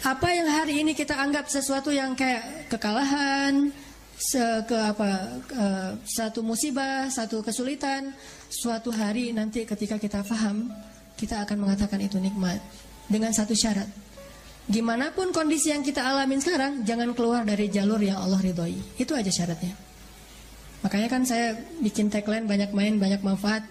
Apa yang hari ini kita anggap sesuatu yang kayak kekalahan, se ke apa uh, satu musibah, satu kesulitan, suatu hari nanti ketika kita faham, kita akan mengatakan itu nikmat dengan satu syarat. Gimana pun kondisi yang kita alamin sekarang, jangan keluar dari jalur yang Allah ridhoi. Itu aja syaratnya. Makanya kan saya bikin tagline banyak main, banyak manfaat.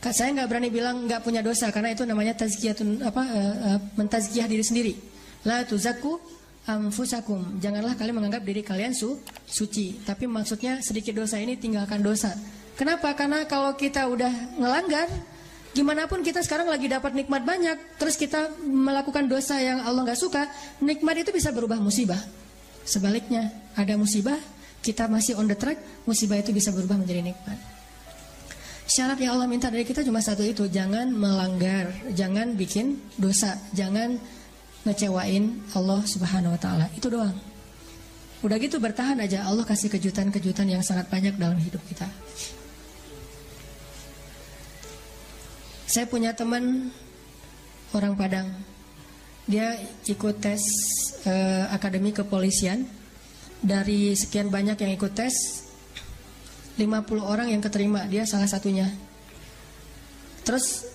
Saya nggak berani bilang nggak punya dosa karena itu namanya tazkiyatun apa uh, uh, mentazkiyah diri sendiri. La tuzaku amfusakum. Janganlah kalian menganggap diri kalian su suci. Tapi maksudnya sedikit dosa ini tinggalkan dosa. Kenapa? Karena kalau kita udah ngelanggar, gimana pun kita sekarang lagi dapat nikmat banyak, terus kita melakukan dosa yang Allah nggak suka, nikmat itu bisa berubah musibah. Sebaliknya, ada musibah, kita masih on the track, musibah itu bisa berubah menjadi nikmat. Syarat yang Allah minta dari kita cuma satu itu, jangan melanggar, jangan bikin dosa, jangan ngecewain Allah Subhanahu wa taala. Itu doang. Udah gitu bertahan aja Allah kasih kejutan-kejutan yang sangat banyak dalam hidup kita. Saya punya teman orang Padang. Dia ikut tes uh, akademi kepolisian. Dari sekian banyak yang ikut tes, 50 orang yang keterima, dia salah satunya. Terus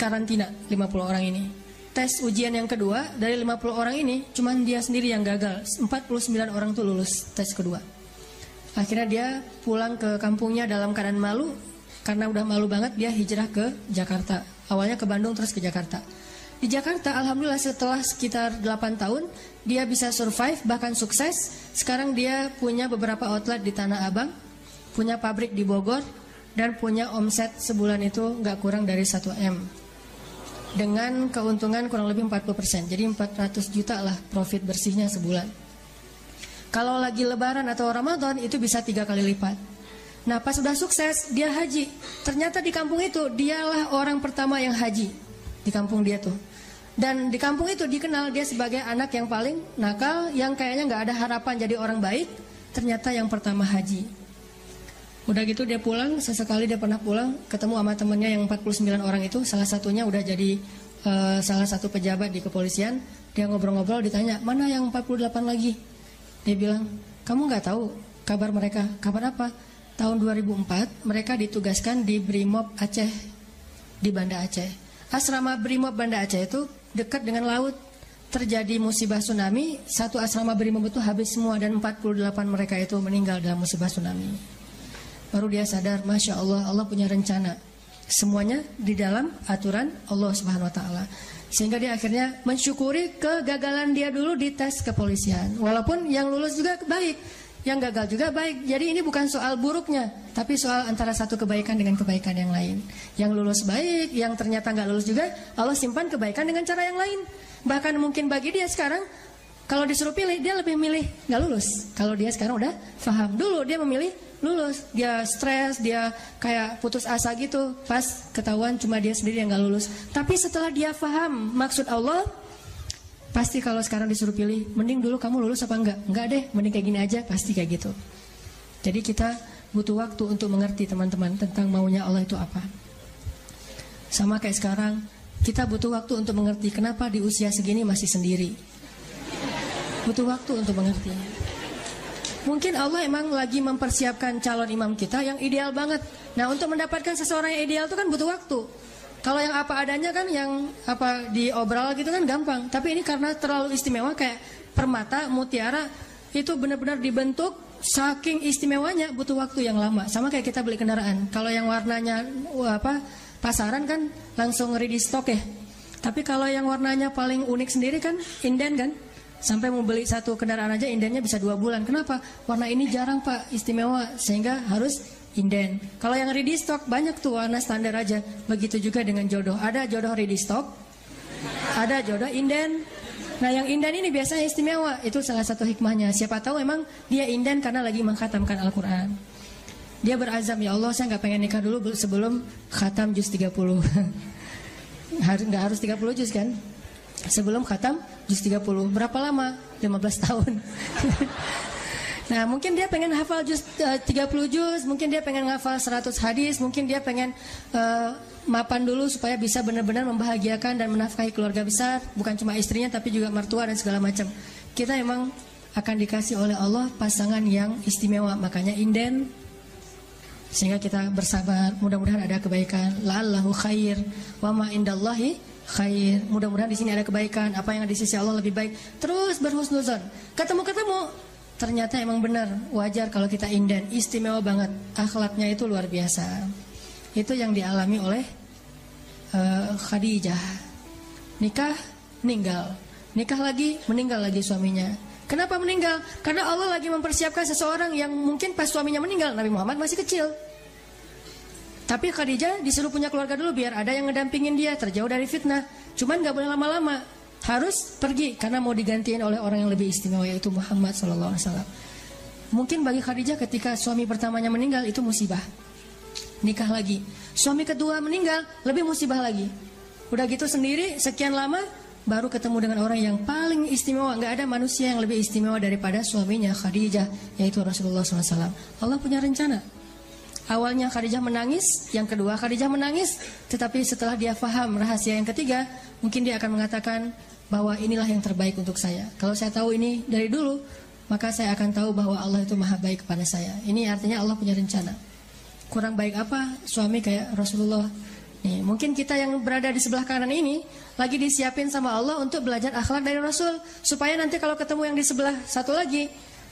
karantina 50 orang ini tes ujian yang kedua dari 50 orang ini cuman dia sendiri yang gagal. 49 orang tuh lulus tes kedua. Akhirnya dia pulang ke kampungnya dalam keadaan malu. Karena udah malu banget dia hijrah ke Jakarta. Awalnya ke Bandung terus ke Jakarta. Di Jakarta alhamdulillah setelah sekitar 8 tahun dia bisa survive bahkan sukses. Sekarang dia punya beberapa outlet di Tanah Abang punya pabrik di Bogor dan punya omset sebulan itu nggak kurang dari 1 M dengan keuntungan kurang lebih 40%. Jadi 400 juta lah profit bersihnya sebulan. Kalau lagi lebaran atau Ramadan itu bisa tiga kali lipat. Nah pas sudah sukses dia haji. Ternyata di kampung itu dialah orang pertama yang haji. Di kampung dia tuh. Dan di kampung itu dikenal dia sebagai anak yang paling nakal, yang kayaknya nggak ada harapan jadi orang baik. Ternyata yang pertama haji. Udah gitu dia pulang, sesekali dia pernah pulang ketemu sama temennya yang 49 orang itu, salah satunya udah jadi uh, salah satu pejabat di kepolisian. Dia ngobrol-ngobrol ditanya, "Mana yang 48 lagi?" Dia bilang, "Kamu nggak tahu kabar mereka? Kabar apa?" Tahun 2004 mereka ditugaskan di Brimob Aceh di Banda Aceh. Asrama Brimob Banda Aceh itu dekat dengan laut. Terjadi musibah tsunami, satu asrama Brimob itu habis semua dan 48 mereka itu meninggal dalam musibah tsunami. Baru dia sadar, Masya Allah, Allah punya rencana. Semuanya di dalam aturan Allah Subhanahu Wa Taala. Sehingga dia akhirnya mensyukuri kegagalan dia dulu di tes kepolisian. Walaupun yang lulus juga baik, yang gagal juga baik. Jadi ini bukan soal buruknya, tapi soal antara satu kebaikan dengan kebaikan yang lain. Yang lulus baik, yang ternyata nggak lulus juga, Allah simpan kebaikan dengan cara yang lain. Bahkan mungkin bagi dia sekarang kalau disuruh pilih, dia lebih milih nggak lulus. Kalau dia sekarang udah paham. Dulu dia memilih lulus. Dia stres, dia kayak putus asa gitu. Pas ketahuan cuma dia sendiri yang gak lulus. Tapi setelah dia paham maksud Allah, pasti kalau sekarang disuruh pilih, mending dulu kamu lulus apa enggak? Enggak deh, mending kayak gini aja, pasti kayak gitu. Jadi kita butuh waktu untuk mengerti teman-teman tentang maunya Allah itu apa. Sama kayak sekarang, kita butuh waktu untuk mengerti kenapa di usia segini masih sendiri. Butuh waktu untuk mengerti. Mungkin Allah emang lagi mempersiapkan calon imam kita yang ideal banget. Nah untuk mendapatkan seseorang yang ideal itu kan butuh waktu. Kalau yang apa adanya kan yang apa diobral gitu kan gampang. Tapi ini karena terlalu istimewa kayak permata, mutiara itu benar-benar dibentuk saking istimewanya butuh waktu yang lama. Sama kayak kita beli kendaraan. Kalau yang warnanya apa pasaran kan langsung ready stock ya. Tapi kalau yang warnanya paling unik sendiri kan inden kan Sampai mau beli satu kendaraan aja indennya bisa dua bulan. Kenapa? Warna ini jarang pak, istimewa sehingga harus inden. Kalau yang ready stock banyak tuh warna standar aja. Begitu juga dengan jodoh. Ada jodoh ready stock, ada jodoh inden. Nah yang inden ini biasanya istimewa. Itu salah satu hikmahnya. Siapa tahu emang dia inden karena lagi mengkhatamkan Al-Quran. Dia berazam, ya Allah saya nggak pengen nikah dulu sebelum khatam juz 30. Harus nggak harus 30 juz kan? Sebelum khatam juz 30. Berapa lama? 15 tahun. Nah mungkin dia pengen hafal juz uh, 30 juz, mungkin dia pengen hafal 100 hadis, mungkin dia pengen uh, mapan dulu supaya bisa benar-benar membahagiakan dan menafkahi keluarga besar, bukan cuma istrinya tapi juga mertua dan segala macam. Kita emang akan dikasih oleh Allah pasangan yang istimewa, makanya inden sehingga kita bersabar, mudah-mudahan ada kebaikan. La'allahu khair wa ma indallahi khair. Mudah-mudahan di sini ada kebaikan, apa yang ada di sisi Allah lebih baik. Terus berhusnuzon. Ketemu-ketemu. Ternyata emang benar. Wajar kalau kita inden. Istimewa banget. Akhlaknya itu luar biasa. Itu yang dialami oleh uh, Khadijah. Nikah meninggal. Nikah lagi meninggal lagi suaminya. Kenapa meninggal? Karena Allah lagi mempersiapkan seseorang yang mungkin pas suaminya meninggal Nabi Muhammad masih kecil tapi Khadijah disuruh punya keluarga dulu biar ada yang ngedampingin dia terjauh dari fitnah cuman gak boleh lama-lama harus pergi karena mau digantiin oleh orang yang lebih istimewa yaitu Muhammad Sallallahu Alaihi Wasallam. Mungkin bagi Khadijah ketika suami pertamanya meninggal itu musibah. Nikah lagi. Suami kedua meninggal lebih musibah lagi. Udah gitu sendiri sekian lama baru ketemu dengan orang yang paling istimewa. Nggak ada manusia yang lebih istimewa daripada suaminya Khadijah yaitu Rasulullah SAW. Allah punya rencana. Awalnya Khadijah menangis, yang kedua Khadijah menangis, tetapi setelah dia faham rahasia yang ketiga, mungkin dia akan mengatakan, bahwa inilah yang terbaik untuk saya. Kalau saya tahu ini dari dulu, maka saya akan tahu bahwa Allah itu maha baik kepada saya. Ini artinya Allah punya rencana. Kurang baik apa suami kayak Rasulullah? Nih, mungkin kita yang berada di sebelah kanan ini lagi disiapin sama Allah untuk belajar akhlak dari Rasul supaya nanti kalau ketemu yang di sebelah satu lagi,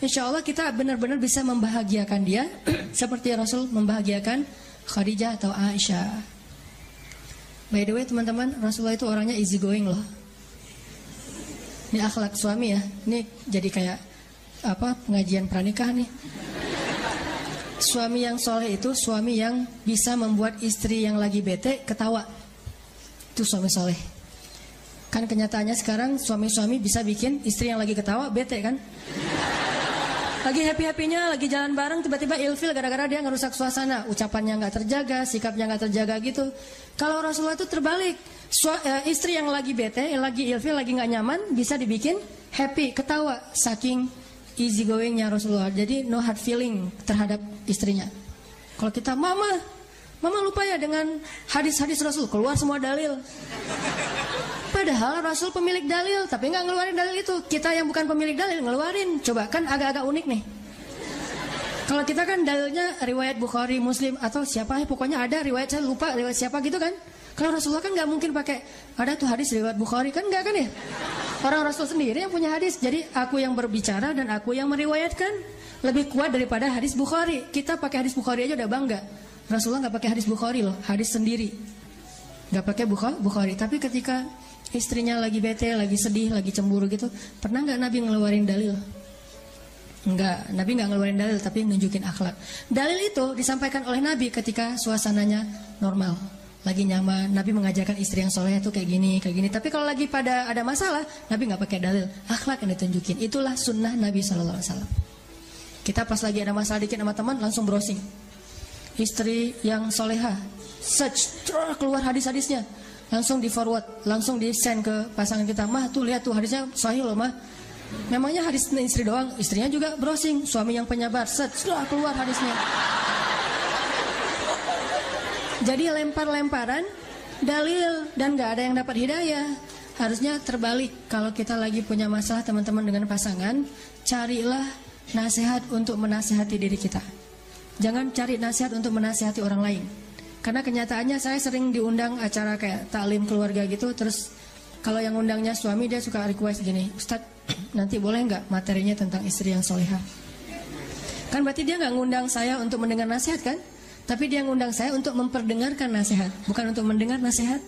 insya Allah kita benar-benar bisa membahagiakan dia seperti Rasul membahagiakan Khadijah atau Aisyah. By the way teman-teman, Rasulullah itu orangnya easy going loh. Ini akhlak suami ya. Ini jadi kayak apa pengajian pernikahan nih. Suami yang soleh itu suami yang bisa membuat istri yang lagi bete ketawa. Itu suami soleh. Kan kenyataannya sekarang suami-suami bisa bikin istri yang lagi ketawa bete kan? Lagi happy-happynya, lagi jalan bareng, tiba-tiba ilfil gara-gara dia ngerusak suasana. Ucapannya nggak terjaga, sikapnya nggak terjaga gitu. Kalau Rasulullah itu terbalik. Sua, uh, istri yang lagi bete, yang lagi ilfil, lagi nggak nyaman, bisa dibikin happy, ketawa. Saking easy goingnya Rasulullah. Jadi no hard feeling terhadap istrinya. Kalau kita, mama, mama lupa ya dengan hadis-hadis Rasul. Keluar semua dalil. Padahal Rasul pemilik dalil, tapi nggak ngeluarin dalil itu. Kita yang bukan pemilik dalil ngeluarin. Coba kan agak-agak unik nih. Kalau kita kan dalilnya riwayat Bukhari, Muslim atau siapa ya pokoknya ada riwayat saya lupa riwayat siapa gitu kan. Kalau Rasulullah kan nggak mungkin pakai ada tuh hadis riwayat Bukhari kan nggak kan ya? Orang Rasul sendiri yang punya hadis. Jadi aku yang berbicara dan aku yang meriwayatkan lebih kuat daripada hadis Bukhari. Kita pakai hadis Bukhari aja udah bangga. Rasulullah nggak pakai hadis Bukhari loh, hadis sendiri. Nggak pakai Bukhari. Tapi ketika istrinya lagi bete, lagi sedih, lagi cemburu gitu, pernah nggak Nabi ngeluarin dalil? Enggak, Nabi nggak ngeluarin dalil tapi nunjukin akhlak. Dalil itu disampaikan oleh Nabi ketika suasananya normal, lagi nyaman. Nabi mengajarkan istri yang soleh itu kayak gini, kayak gini. Tapi kalau lagi pada ada masalah, Nabi nggak pakai dalil, akhlak yang ditunjukin. Itulah sunnah Nabi Shallallahu Alaihi Wasallam. Kita pas lagi ada masalah dikit sama teman, langsung browsing. Istri yang soleha, search, keluar hadis-hadisnya langsung di forward, langsung di send ke pasangan kita. Mah tuh lihat tuh hadisnya sahih loh mah. Memangnya hadis istri doang, istrinya juga browsing. Suami yang penyabar, set, setelah keluar hadisnya. Jadi lempar-lemparan dalil dan gak ada yang dapat hidayah. Harusnya terbalik kalau kita lagi punya masalah teman-teman dengan pasangan, carilah nasihat untuk menasehati diri kita. Jangan cari nasihat untuk menasehati orang lain. Karena kenyataannya saya sering diundang acara kayak taklim keluarga gitu, terus kalau yang undangnya suami dia suka request gini, Ustadz nanti boleh nggak materinya tentang istri yang soleha? Kan berarti dia nggak ngundang saya untuk mendengar nasihat kan? Tapi dia ngundang saya untuk memperdengarkan nasihat, bukan untuk mendengar nasihat.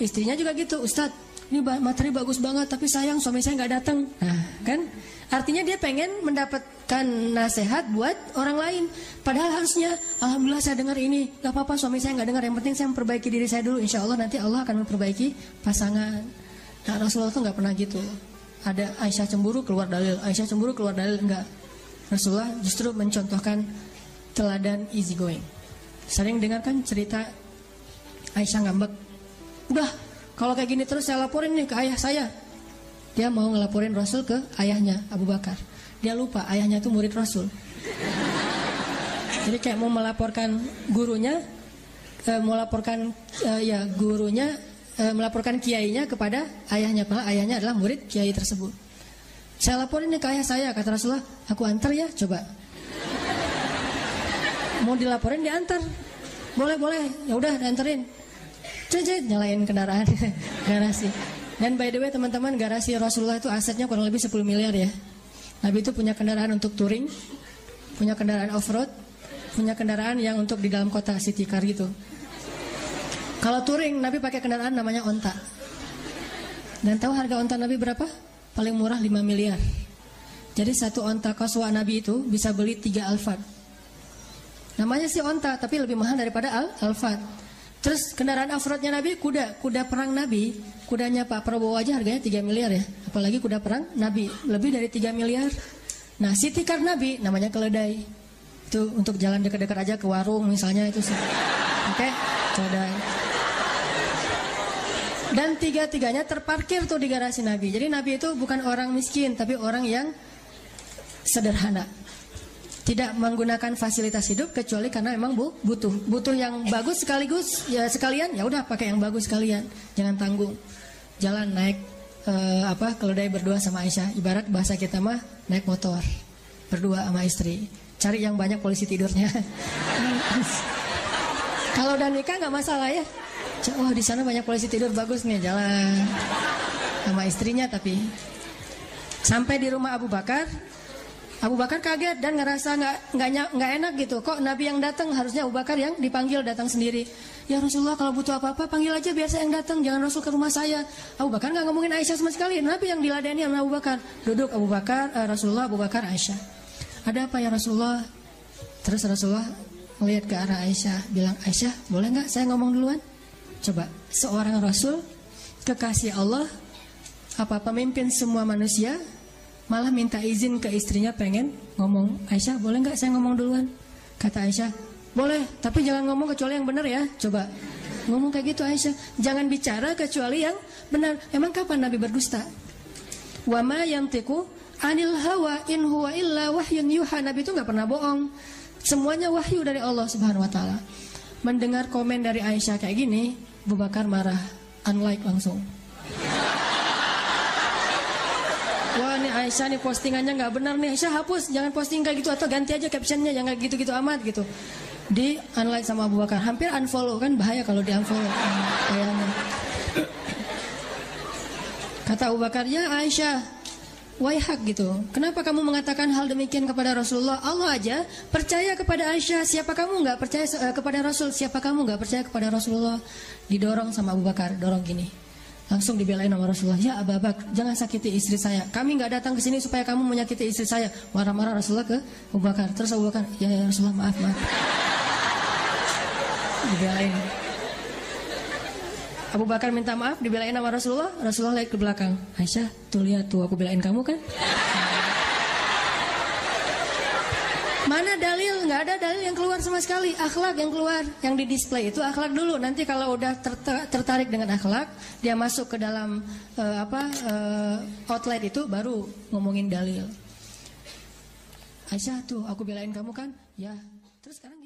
Istrinya juga gitu, Ustadz ini materi bagus banget, tapi sayang suami saya nggak datang. Nah, kan? Artinya dia pengen mendapatkan nasihat buat orang lain. Padahal harusnya, Alhamdulillah saya dengar ini. Gak apa-apa suami saya nggak dengar. Yang penting saya memperbaiki diri saya dulu. Insya Allah nanti Allah akan memperbaiki pasangan. Nah Rasulullah tuh nggak pernah gitu. Ada Aisyah cemburu keluar dalil. Aisyah cemburu keluar dalil. Enggak. Rasulullah justru mencontohkan teladan easy going. Sering dengarkan cerita Aisyah ngambek. Udah, kalau kayak gini terus saya laporin nih ke ayah saya. Dia mau ngelaporin Rasul ke ayahnya Abu Bakar. Dia lupa ayahnya itu murid Rasul. Jadi kayak mau melaporkan gurunya, eh, mau melaporkan eh, ya gurunya, eh, melaporkan kiainya kepada ayahnya. Padahal ayahnya adalah murid kiai tersebut. Saya laporin ke ayah saya, kata Rasulullah, aku antar ya, coba. Mau dilaporin diantar. Boleh, boleh. Ya udah, diantarin. Cecet, nyalain kendaraan garasi. Dan by the way teman-teman garasi Rasulullah itu asetnya kurang lebih 10 miliar ya. Nabi itu punya kendaraan untuk touring, punya kendaraan off-road, punya kendaraan yang untuk di dalam kota city car gitu. Kalau touring Nabi pakai kendaraan namanya onta. Dan tahu harga onta Nabi berapa? Paling murah 5 miliar. Jadi satu onta koswa Nabi itu bisa beli 3 alfat. Namanya sih onta, tapi lebih mahal daripada al alfat. Terus kendaraan off-roadnya Nabi kuda, kuda perang Nabi, kudanya Pak Prabowo aja harganya 3 miliar ya. Apalagi kuda perang Nabi, lebih dari 3 miliar. Nah, city car Nabi namanya keledai. Itu untuk jalan dekat-dekat aja ke warung misalnya itu sih. Oke, okay? keledai. Dan tiga-tiganya terparkir tuh di garasi Nabi. Jadi Nabi itu bukan orang miskin, tapi orang yang sederhana tidak menggunakan fasilitas hidup kecuali karena memang bu, butuh butuh yang bagus sekaligus ya sekalian ya udah pakai yang bagus sekalian. Jangan tanggung. Jalan naik uh, apa keledai berdua sama Aisyah. Ibarat bahasa kita mah naik motor. Berdua sama istri. Cari yang banyak polisi tidurnya. Kalau udah nikah nggak masalah ya. Oh di sana banyak polisi tidur bagus nih jalan. Sama istrinya tapi. Sampai di rumah Abu Bakar Abu Bakar kaget dan ngerasa nggak nggak nggak enak gitu. Kok Nabi yang datang harusnya Abu Bakar yang dipanggil datang sendiri. Ya Rasulullah kalau butuh apa-apa panggil aja biar saya yang datang. Jangan Rasul ke rumah saya. Abu Bakar nggak ngomongin Aisyah sama sekali. Nabi yang diladeni sama Abu Bakar. Duduk Abu Bakar, uh, Rasulullah, Abu Bakar, Aisyah. Ada apa ya Rasulullah? Terus Rasulullah melihat ke arah Aisyah, bilang Aisyah boleh nggak saya ngomong duluan? Coba seorang Rasul kekasih Allah apa pemimpin semua manusia malah minta izin ke istrinya pengen ngomong Aisyah boleh nggak saya ngomong duluan? Kata Aisyah boleh tapi jangan ngomong kecuali yang benar ya. Coba ngomong kayak gitu Aisyah jangan bicara kecuali yang benar. Emang kapan Nabi berdusta? Wama yang tiku anil hawa in huwa illa wahyun yuha. Nabi itu nggak pernah bohong. Semuanya wahyu dari Allah Subhanahu Wa Taala. Mendengar komen dari Aisyah kayak gini Abu Bakar marah unlike langsung Wah nih Aisyah nih postingannya nggak benar nih Aisyah hapus jangan posting kayak gitu atau ganti aja captionnya jangan gitu-gitu amat gitu di unlike sama Abu Bakar hampir unfollow kan bahaya kalau di unfollow kayaknya kata Abu Bakar ya Aisyah Waihak gitu. Kenapa kamu mengatakan hal demikian kepada Rasulullah? Allah aja percaya kepada Aisyah. Siapa kamu nggak percaya uh, kepada Rasul? Siapa kamu nggak percaya kepada Rasulullah? Didorong sama Abu Bakar, dorong gini. Langsung dibelain sama Rasulullah. Ya Abu Bakar, jangan sakiti istri saya. Kami nggak datang ke sini supaya kamu menyakiti istri saya. Marah-marah Rasulullah ke Abu Bakar. Terus Abu Bakar, ya, ya Rasulullah maaf maaf. Dibelain. Abu Bakar minta maaf, dibelain sama Rasulullah. Rasulullah lihat ke belakang. Aisyah, tuh lihat tuh aku belain kamu kan. Mana dalil? Nggak ada dalil yang keluar sama sekali. Akhlak yang keluar, yang di display itu akhlak dulu. Nanti kalau udah tertarik dengan akhlak, dia masuk ke dalam uh, apa uh, outlet itu baru ngomongin dalil. Aisyah tuh, aku belain kamu kan? Ya. Terus sekarang